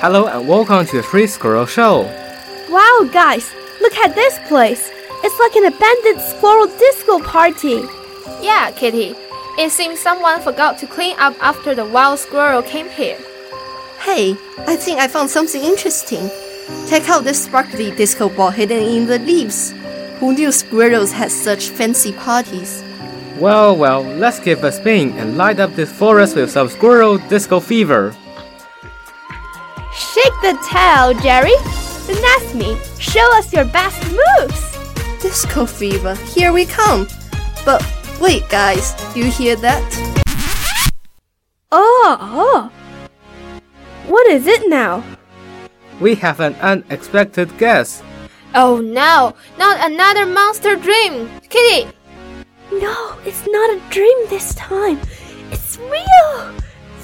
Hello and welcome to the Three Squirrel Show. Wow, guys, look at this place. It's like an abandoned squirrel disco party. Yeah, Kitty. It seems someone forgot to clean up after the wild squirrel came here. Hey, I think I found something interesting. Check out this sparkly disco ball hidden in the leaves. Who knew squirrels had such fancy parties? Well, well, let's give a spin and light up this forest with some squirrel disco fever. Shake the tail, Jerry. And that's me. Show us your best moves. Disco fever, here we come. But wait, guys, do you hear that? Oh, oh. What is it now? We have an unexpected guest. Oh no, not another monster dream! Kitty! No, it's not a dream this time. It's real.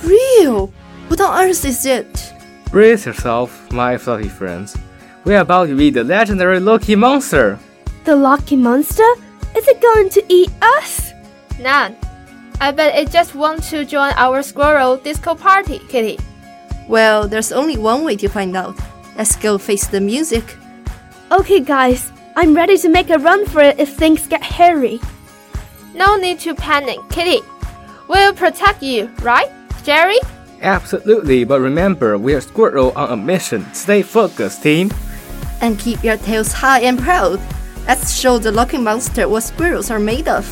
Real? What on earth is it? Brace yourself, my fluffy friends. We are about to meet the legendary Loki monster. The lucky monster? Is it going to eat us? None. I bet it just wants to join our squirrel disco party, Kitty. Well, there's only one way to find out. Let's go face the music. Okay, guys, I'm ready to make a run for it if things get hairy. No need to panic, Kitty. We'll protect you, right, Jerry? Absolutely, but remember, we are Squirrel on a mission. Stay focused, team. And keep your tails high and proud. Let's show the lucky monster what squirrels are made of.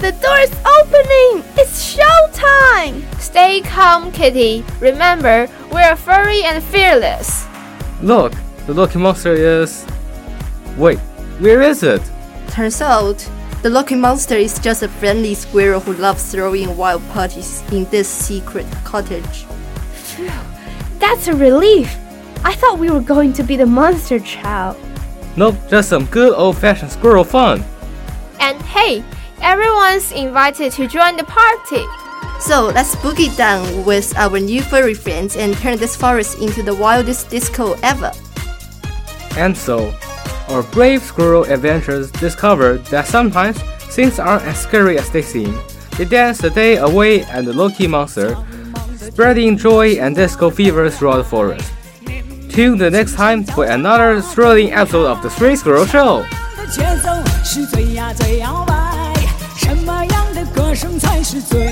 The door is opening! It's showtime! Stay calm, Kitty. Remember, we're furry and fearless. Look, the Loki monster is. Wait, where is it? Turns out, the lucky monster is just a friendly squirrel who loves throwing wild parties in this secret cottage. Phew, that's a relief. I thought we were going to be the monster child. Nope, just some good old fashioned squirrel fun. And hey, everyone's invited to join the party. So let's boogie down with our new furry friends and turn this forest into the wildest disco ever. And so, our brave squirrel adventurers discovered that sometimes things aren't as scary as they seem. They dance the day away and the Loki monster, spreading joy and disco fever throughout the forest. Tune the next time for another thrilling episode of the Three Squirrel Show. 节奏是最